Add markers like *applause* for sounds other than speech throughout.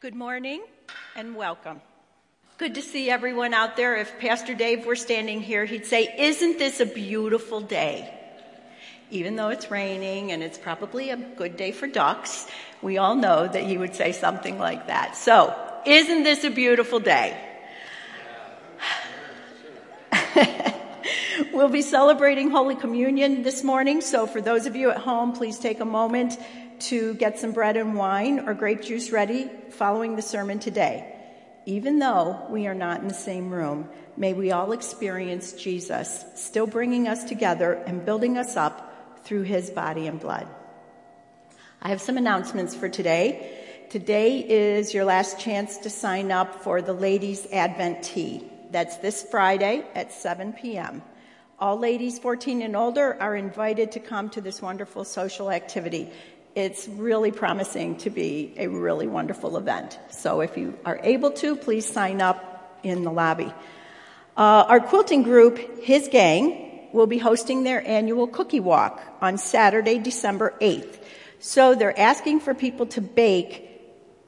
Good morning and welcome. Good to see everyone out there. If Pastor Dave were standing here, he'd say, Isn't this a beautiful day? Even though it's raining and it's probably a good day for ducks, we all know that he would say something like that. So, isn't this a beautiful day? *laughs* we'll be celebrating Holy Communion this morning, so for those of you at home, please take a moment to get some bread and wine or grape juice ready following the sermon today. Even though we are not in the same room, may we all experience Jesus still bringing us together and building us up through his body and blood. I have some announcements for today. Today is your last chance to sign up for the Ladies Advent Tea. That's this Friday at 7 p.m. All ladies 14 and older are invited to come to this wonderful social activity it's really promising to be a really wonderful event. So if you are able to, please sign up in the lobby. Uh, our quilting group, His Gang, will be hosting their annual cookie walk on Saturday, December 8th. So they're asking for people to bake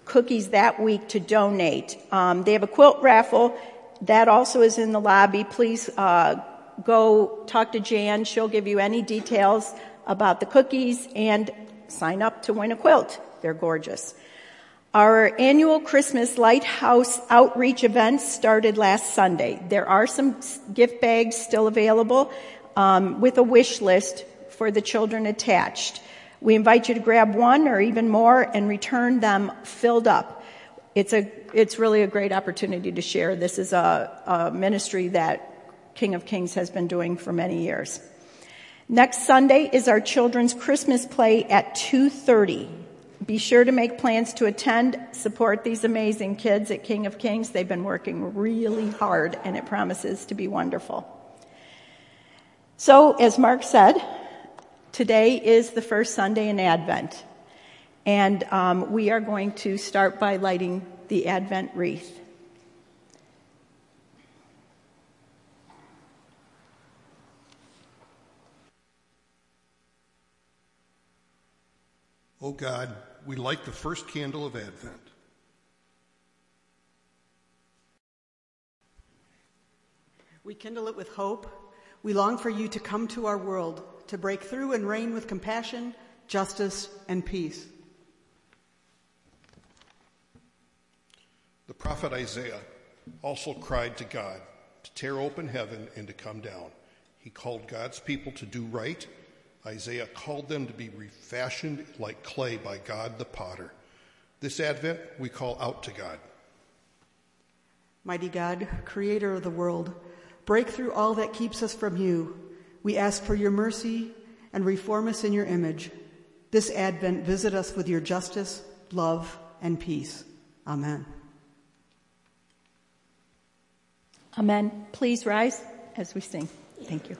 cookies that week to donate. Um, they have a quilt raffle that also is in the lobby. Please uh, go talk to Jan. She'll give you any details about the cookies and sign up to win a quilt. They're gorgeous. Our annual Christmas Lighthouse outreach event started last Sunday. There are some gift bags still available um, with a wish list for the children attached. We invite you to grab one or even more and return them filled up. It's a, it's really a great opportunity to share. This is a, a ministry that King of Kings has been doing for many years. Next Sunday is our children's Christmas play at 2:30. Be sure to make plans to attend, support these amazing kids at King of Kings. They've been working really hard and it promises to be wonderful. So, as Mark said, today is the first Sunday in Advent. And um, we are going to start by lighting the Advent wreath. O oh God, we light the first candle of Advent. We kindle it with hope. We long for you to come to our world, to break through and reign with compassion, justice, and peace. The prophet Isaiah also cried to God to tear open heaven and to come down. He called God's people to do right Isaiah called them to be refashioned like clay by God the potter. This Advent, we call out to God. Mighty God, creator of the world, break through all that keeps us from you. We ask for your mercy and reform us in your image. This Advent, visit us with your justice, love, and peace. Amen. Amen. Please rise as we sing. Thank you.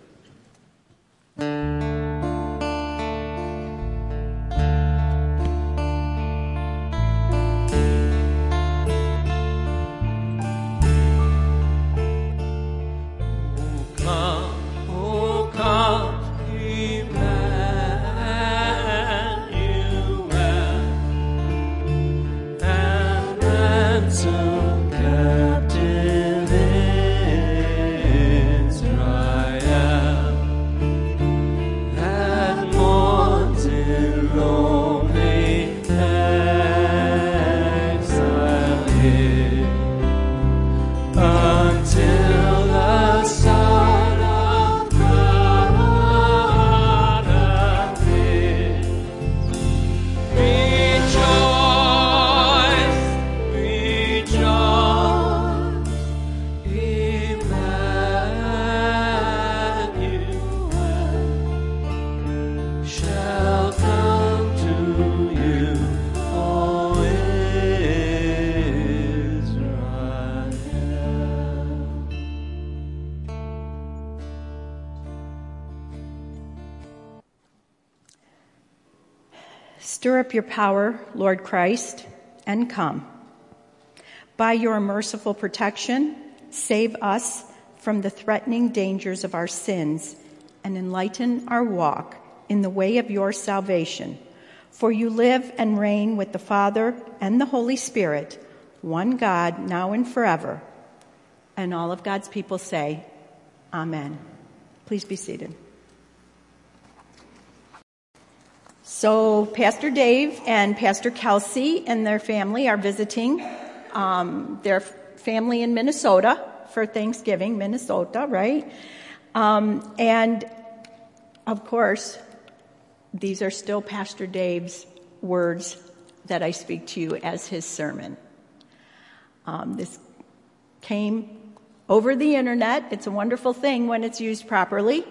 Your power, Lord Christ, and come. By your merciful protection, save us from the threatening dangers of our sins and enlighten our walk in the way of your salvation. For you live and reign with the Father and the Holy Spirit, one God, now and forever. And all of God's people say, Amen. Please be seated. So, Pastor Dave and Pastor Kelsey and their family are visiting um, their family in Minnesota for Thanksgiving, Minnesota, right? Um, and of course, these are still Pastor Dave's words that I speak to you as his sermon. Um, this came over the internet. It's a wonderful thing when it's used properly.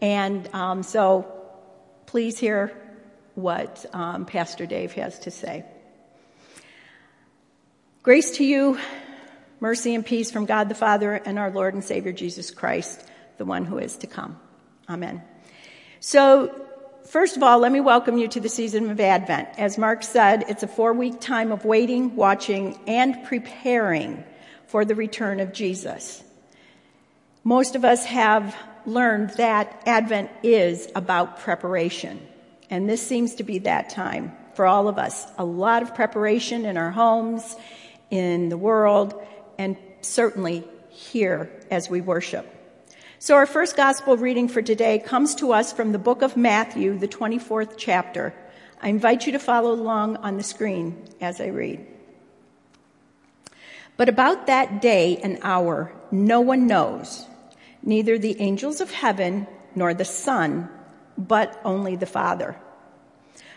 And um, so please hear what um, Pastor Dave has to say. Grace to you, mercy and peace from God the Father and our Lord and Savior Jesus Christ, the one who is to come. Amen. So First of all, let me welcome you to the season of Advent. As Mark said, it's a four week time of waiting, watching, and preparing for the return of Jesus. Most of us have learned that Advent is about preparation. And this seems to be that time for all of us. A lot of preparation in our homes, in the world, and certainly here as we worship. So our first gospel reading for today comes to us from the book of Matthew, the 24th chapter. I invite you to follow along on the screen as I read. But about that day and hour, no one knows, neither the angels of heaven nor the Son, but only the Father.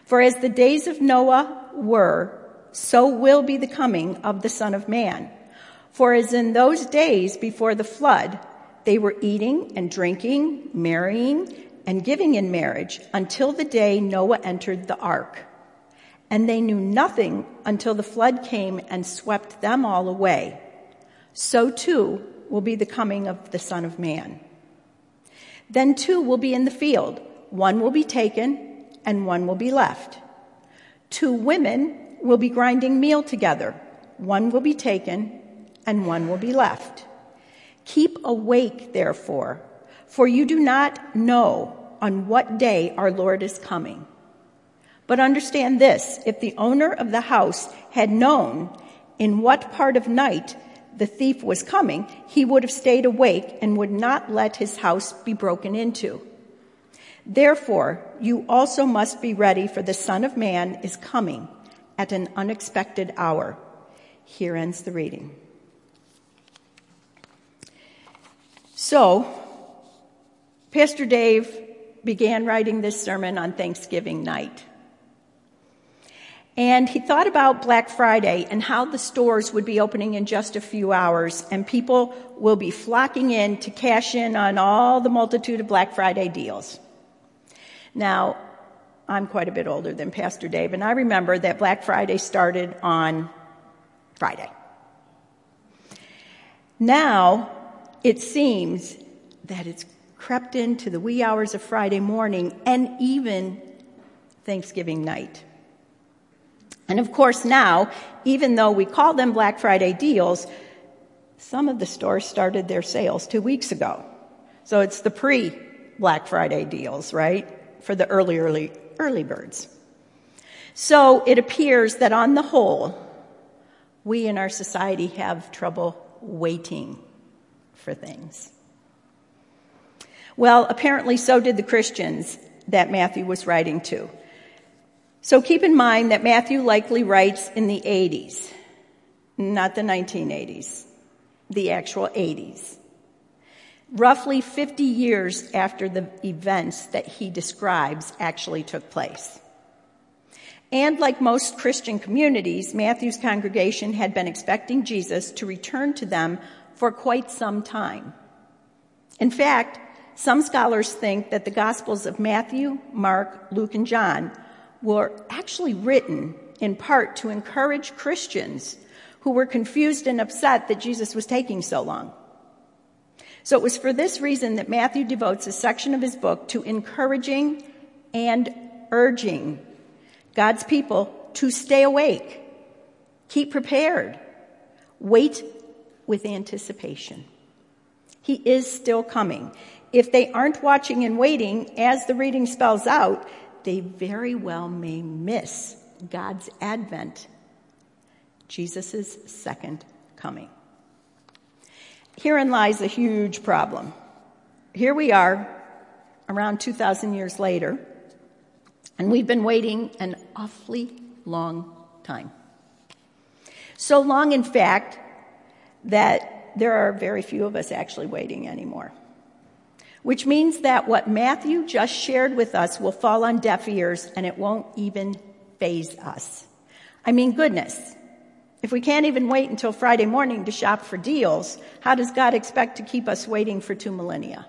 For as the days of Noah were, so will be the coming of the Son of Man. For as in those days before the flood, they were eating and drinking, marrying, and giving in marriage until the day Noah entered the ark. And they knew nothing until the flood came and swept them all away. So too will be the coming of the Son of Man. Then two will be in the field. One will be taken and one will be left. Two women will be grinding meal together. One will be taken and one will be left. Keep awake, therefore, for you do not know on what day our Lord is coming. But understand this, if the owner of the house had known in what part of night the thief was coming, he would have stayed awake and would not let his house be broken into. Therefore, you also must be ready for the Son of Man is coming at an unexpected hour. Here ends the reading. So, Pastor Dave began writing this sermon on Thanksgiving night. And he thought about Black Friday and how the stores would be opening in just a few hours and people will be flocking in to cash in on all the multitude of Black Friday deals. Now, I'm quite a bit older than Pastor Dave and I remember that Black Friday started on Friday. Now, it seems that it's crept into the wee hours of Friday morning and even Thanksgiving night. And of course, now, even though we call them Black Friday deals, some of the stores started their sales two weeks ago. So it's the pre Black Friday deals, right? For the early, early, early birds. So it appears that on the whole, we in our society have trouble waiting for things. Well, apparently so did the Christians that Matthew was writing to. So keep in mind that Matthew likely writes in the 80s, not the 1980s, the actual 80s. Roughly 50 years after the events that he describes actually took place. And like most Christian communities, Matthew's congregation had been expecting Jesus to return to them for quite some time. In fact, some scholars think that the Gospels of Matthew, Mark, Luke, and John were actually written in part to encourage Christians who were confused and upset that Jesus was taking so long. So it was for this reason that Matthew devotes a section of his book to encouraging and urging God's people to stay awake, keep prepared, wait with anticipation. He is still coming. If they aren't watching and waiting, as the reading spells out, they very well may miss God's advent, Jesus' second coming. Herein lies a huge problem. Here we are, around 2,000 years later, and we've been waiting an awfully long time. So long, in fact, that there are very few of us actually waiting anymore. Which means that what Matthew just shared with us will fall on deaf ears and it won't even faze us. I mean, goodness. If we can't even wait until Friday morning to shop for deals, how does God expect to keep us waiting for two millennia?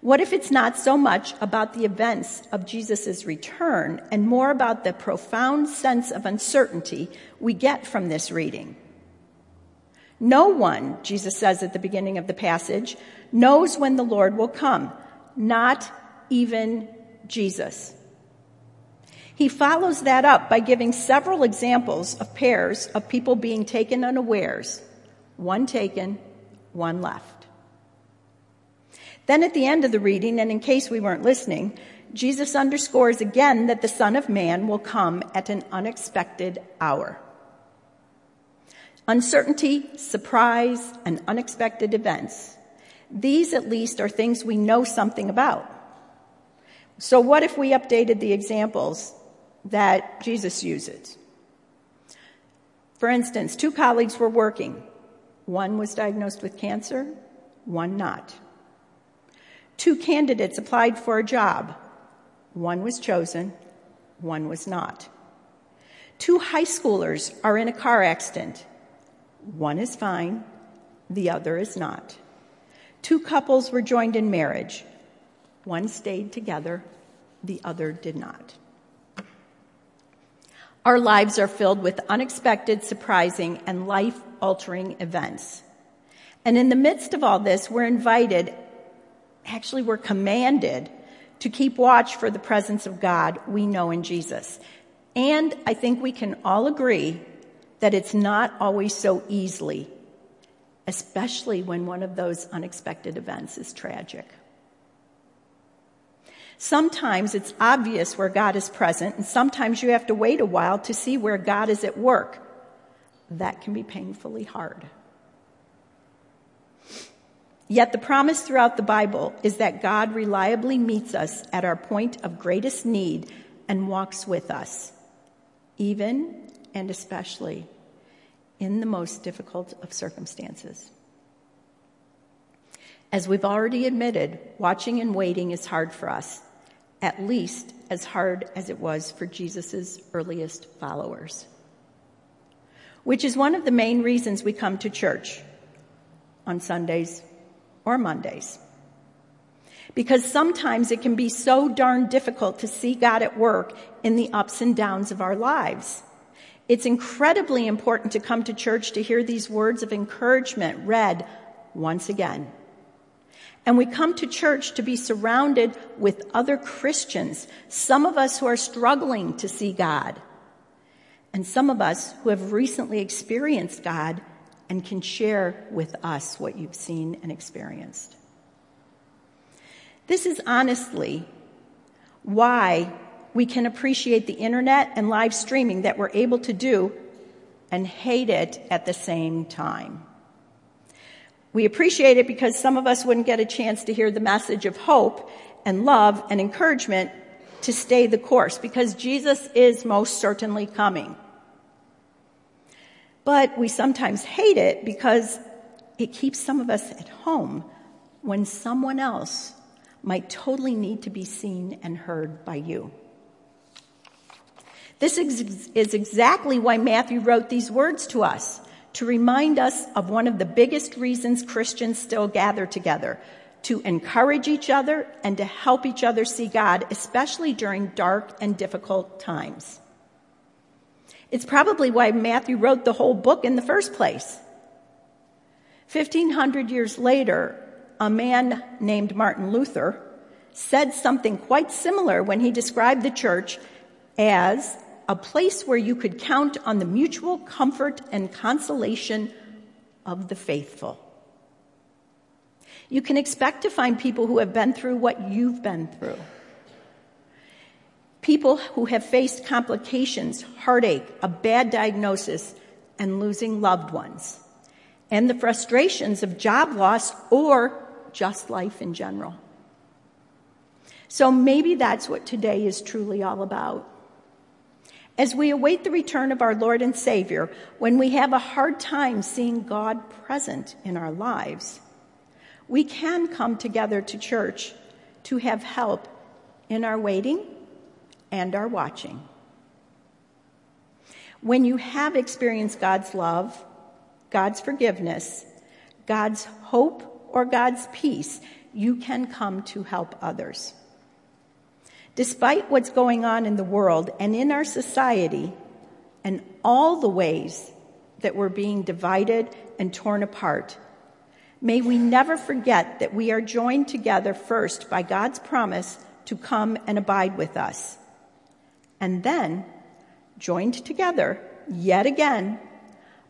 What if it's not so much about the events of Jesus' return and more about the profound sense of uncertainty we get from this reading? No one, Jesus says at the beginning of the passage, knows when the Lord will come, not even Jesus. He follows that up by giving several examples of pairs of people being taken unawares one taken, one left. Then at the end of the reading, and in case we weren't listening, Jesus underscores again that the Son of Man will come at an unexpected hour. Uncertainty, surprise, and unexpected events. These, at least, are things we know something about. So, what if we updated the examples that Jesus uses. For instance, two colleagues were working. One was diagnosed with cancer, one not. Two candidates applied for a job. One was chosen, one was not. Two high schoolers are in a car accident. One is fine, the other is not. Two couples were joined in marriage. One stayed together, the other did not. Our lives are filled with unexpected, surprising, and life altering events. And in the midst of all this, we're invited, actually, we're commanded to keep watch for the presence of God we know in Jesus. And I think we can all agree that it's not always so easily, especially when one of those unexpected events is tragic. Sometimes it's obvious where God is present, and sometimes you have to wait a while to see where God is at work. That can be painfully hard. Yet the promise throughout the Bible is that God reliably meets us at our point of greatest need and walks with us, even and especially in the most difficult of circumstances. As we've already admitted, watching and waiting is hard for us, at least as hard as it was for Jesus' earliest followers. Which is one of the main reasons we come to church on Sundays or Mondays. Because sometimes it can be so darn difficult to see God at work in the ups and downs of our lives. It's incredibly important to come to church to hear these words of encouragement read once again. And we come to church to be surrounded with other Christians, some of us who are struggling to see God, and some of us who have recently experienced God and can share with us what you've seen and experienced. This is honestly why we can appreciate the internet and live streaming that we're able to do and hate it at the same time. We appreciate it because some of us wouldn't get a chance to hear the message of hope and love and encouragement to stay the course because Jesus is most certainly coming. But we sometimes hate it because it keeps some of us at home when someone else might totally need to be seen and heard by you. This is exactly why Matthew wrote these words to us to remind us of one of the biggest reasons Christians still gather together to encourage each other and to help each other see God, especially during dark and difficult times. It's probably why Matthew wrote the whole book in the first place. 1500 years later, a man named Martin Luther said something quite similar when he described the church as a place where you could count on the mutual comfort and consolation of the faithful. You can expect to find people who have been through what you've been through. People who have faced complications, heartache, a bad diagnosis, and losing loved ones, and the frustrations of job loss or just life in general. So maybe that's what today is truly all about. As we await the return of our Lord and Savior, when we have a hard time seeing God present in our lives, we can come together to church to have help in our waiting and our watching. When you have experienced God's love, God's forgiveness, God's hope, or God's peace, you can come to help others. Despite what's going on in the world and in our society, and all the ways that we're being divided and torn apart, may we never forget that we are joined together first by God's promise to come and abide with us, and then joined together yet again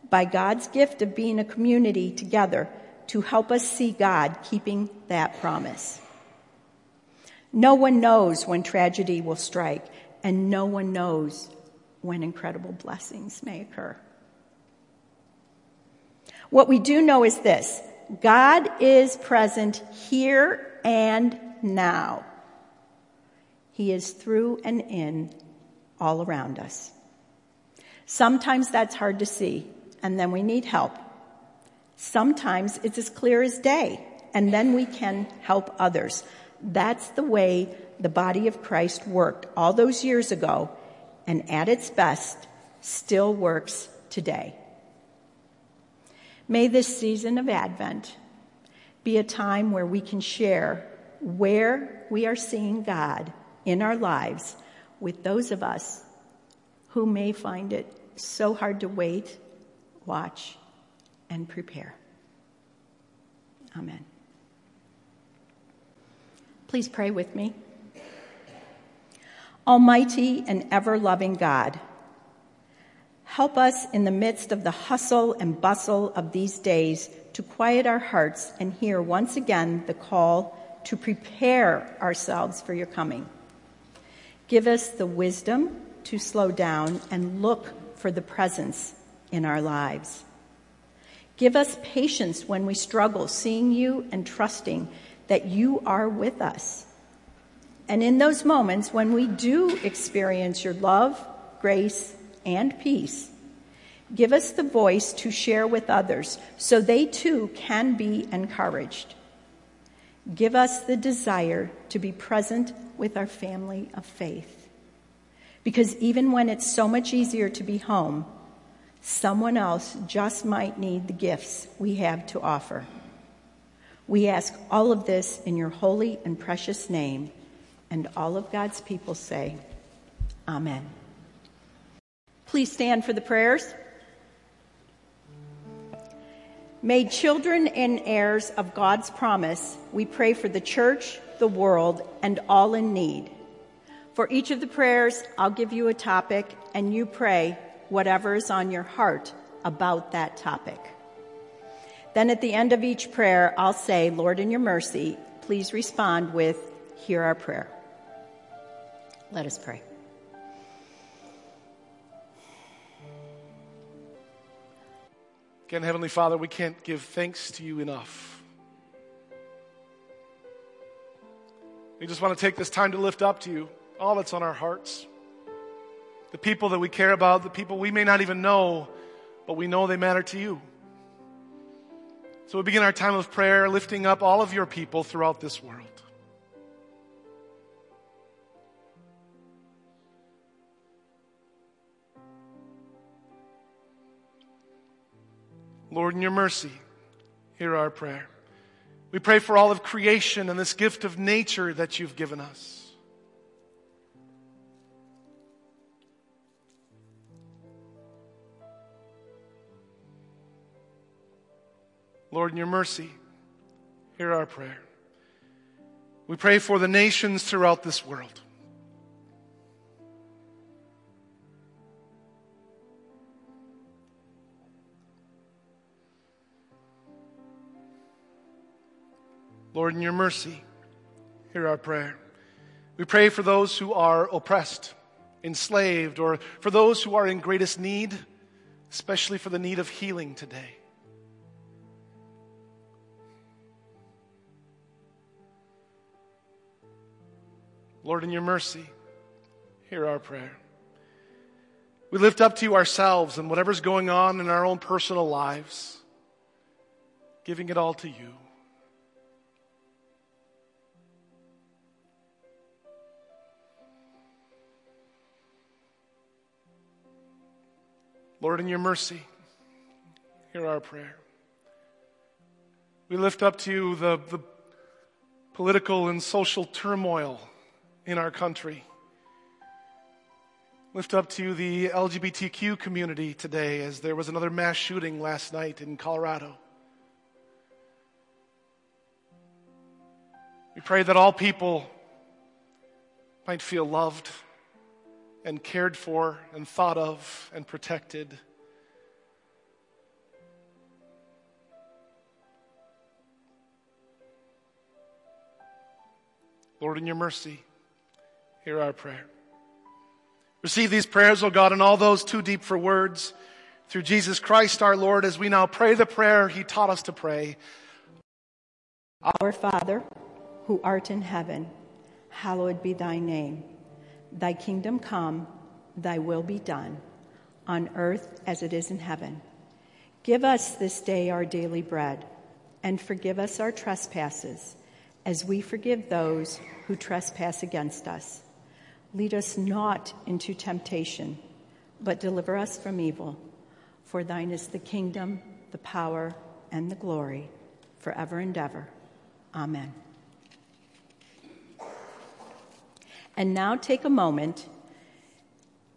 by God's gift of being a community together to help us see God keeping that promise. No one knows when tragedy will strike, and no one knows when incredible blessings may occur. What we do know is this God is present here and now. He is through and in all around us. Sometimes that's hard to see, and then we need help. Sometimes it's as clear as day, and then we can help others. That's the way the body of Christ worked all those years ago, and at its best, still works today. May this season of Advent be a time where we can share where we are seeing God in our lives with those of us who may find it so hard to wait, watch, and prepare. Amen. Please pray with me. Almighty and ever loving God, help us in the midst of the hustle and bustle of these days to quiet our hearts and hear once again the call to prepare ourselves for your coming. Give us the wisdom to slow down and look for the presence in our lives. Give us patience when we struggle seeing you and trusting that you are with us. And in those moments when we do experience your love, grace, and peace, give us the voice to share with others so they too can be encouraged. Give us the desire to be present with our family of faith. Because even when it's so much easier to be home, someone else just might need the gifts we have to offer. We ask all of this in your holy and precious name, and all of God's people say, Amen. Please stand for the prayers. Made children and heirs of God's promise, we pray for the church, the world, and all in need. For each of the prayers, I'll give you a topic, and you pray whatever is on your heart about that topic. Then at the end of each prayer, I'll say, Lord, in your mercy, please respond with, Hear our prayer. Let us pray. Again, Heavenly Father, we can't give thanks to you enough. We just want to take this time to lift up to you all that's on our hearts. The people that we care about, the people we may not even know, but we know they matter to you. So we begin our time of prayer lifting up all of your people throughout this world. Lord, in your mercy, hear our prayer. We pray for all of creation and this gift of nature that you've given us. Lord, in your mercy, hear our prayer. We pray for the nations throughout this world. Lord, in your mercy, hear our prayer. We pray for those who are oppressed, enslaved, or for those who are in greatest need, especially for the need of healing today. Lord, in your mercy, hear our prayer. We lift up to you ourselves and whatever's going on in our own personal lives, giving it all to you. Lord, in your mercy, hear our prayer. We lift up to you the, the political and social turmoil in our country. Lift up to the LGBTQ community today as there was another mass shooting last night in Colorado. We pray that all people might feel loved and cared for and thought of and protected. Lord, in your mercy, hear our prayer. Receive these prayers, O God, and all those too deep for words through Jesus Christ our Lord as we now pray the prayer he taught us to pray. Our Father, who art in heaven, hallowed be thy name. Thy kingdom come, thy will be done, on earth as it is in heaven. Give us this day our daily bread, and forgive us our trespasses, as we forgive those who trespass against us. Lead us not into temptation, but deliver us from evil. For thine is the kingdom, the power, and the glory, forever and ever. Amen. And now take a moment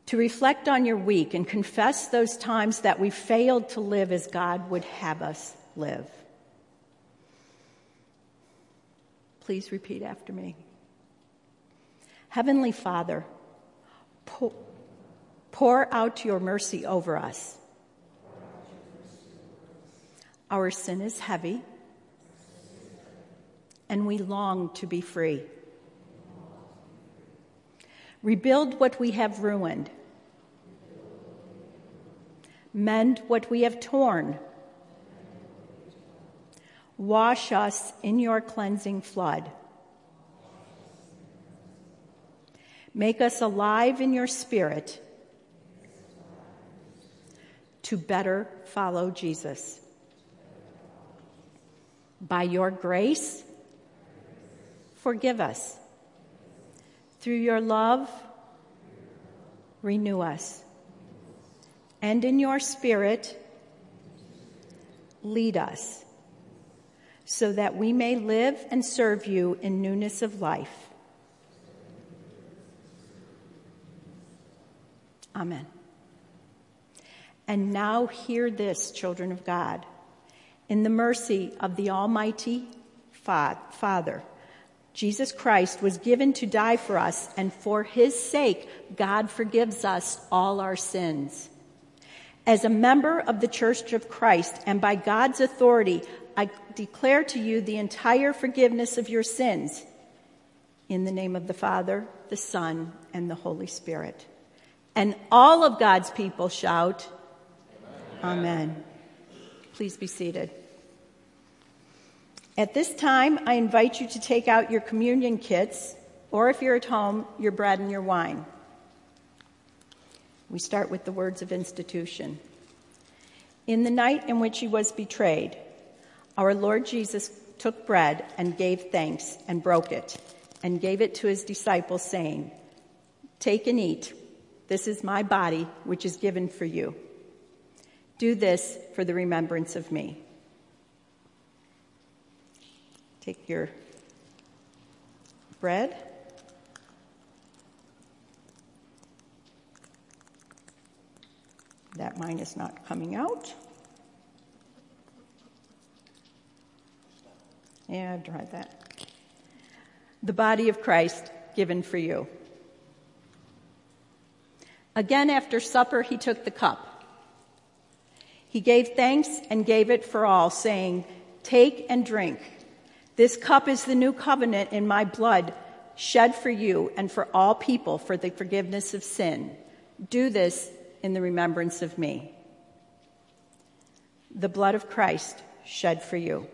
to reflect on your week and confess those times that we failed to live as God would have us live. Please repeat after me. Heavenly Father, pour, pour out your mercy over us. Our sin is heavy, and we long to be free. Rebuild what we have ruined. Mend what we have torn. Wash us in your cleansing flood. Make us alive in your spirit to better follow Jesus. By your grace, forgive us. Through your love, renew us. And in your spirit, lead us so that we may live and serve you in newness of life. Amen. And now hear this, children of God. In the mercy of the Almighty Father, Jesus Christ was given to die for us, and for his sake, God forgives us all our sins. As a member of the Church of Christ, and by God's authority, I declare to you the entire forgiveness of your sins. In the name of the Father, the Son, and the Holy Spirit. And all of God's people shout, Amen. Amen. Please be seated. At this time, I invite you to take out your communion kits, or if you're at home, your bread and your wine. We start with the words of institution. In the night in which he was betrayed, our Lord Jesus took bread and gave thanks and broke it and gave it to his disciples, saying, Take and eat. This is my body, which is given for you. Do this for the remembrance of me. Take your bread. That mine is not coming out. Yeah, I've tried that. The body of Christ given for you. Again, after supper, he took the cup. He gave thanks and gave it for all, saying, Take and drink. This cup is the new covenant in my blood. shed for you and for all people for the forgiveness of sin. Do this in the remembrance of me. The blood of Christ shed for you.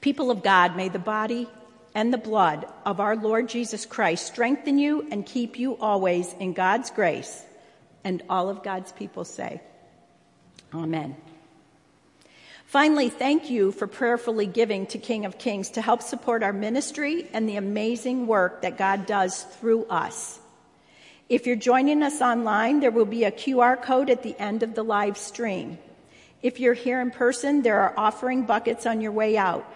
People of God, may the body and the blood of our Lord Jesus Christ strengthen you and keep you always in God's grace. And all of God's people say, Amen. Finally, thank you for prayerfully giving to King of Kings to help support our ministry and the amazing work that God does through us. If you're joining us online, there will be a QR code at the end of the live stream. If you're here in person, there are offering buckets on your way out.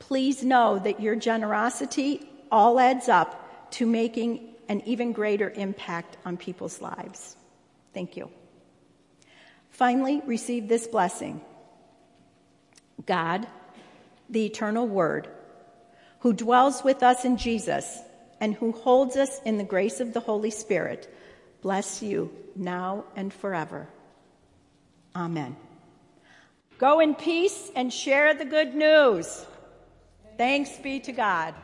Please know that your generosity all adds up to making an even greater impact on people's lives. Thank you. Finally, receive this blessing. God, the eternal Word, who dwells with us in Jesus and who holds us in the grace of the Holy Spirit, bless you now and forever. Amen. Go in peace and share the good news. Thanks be to God.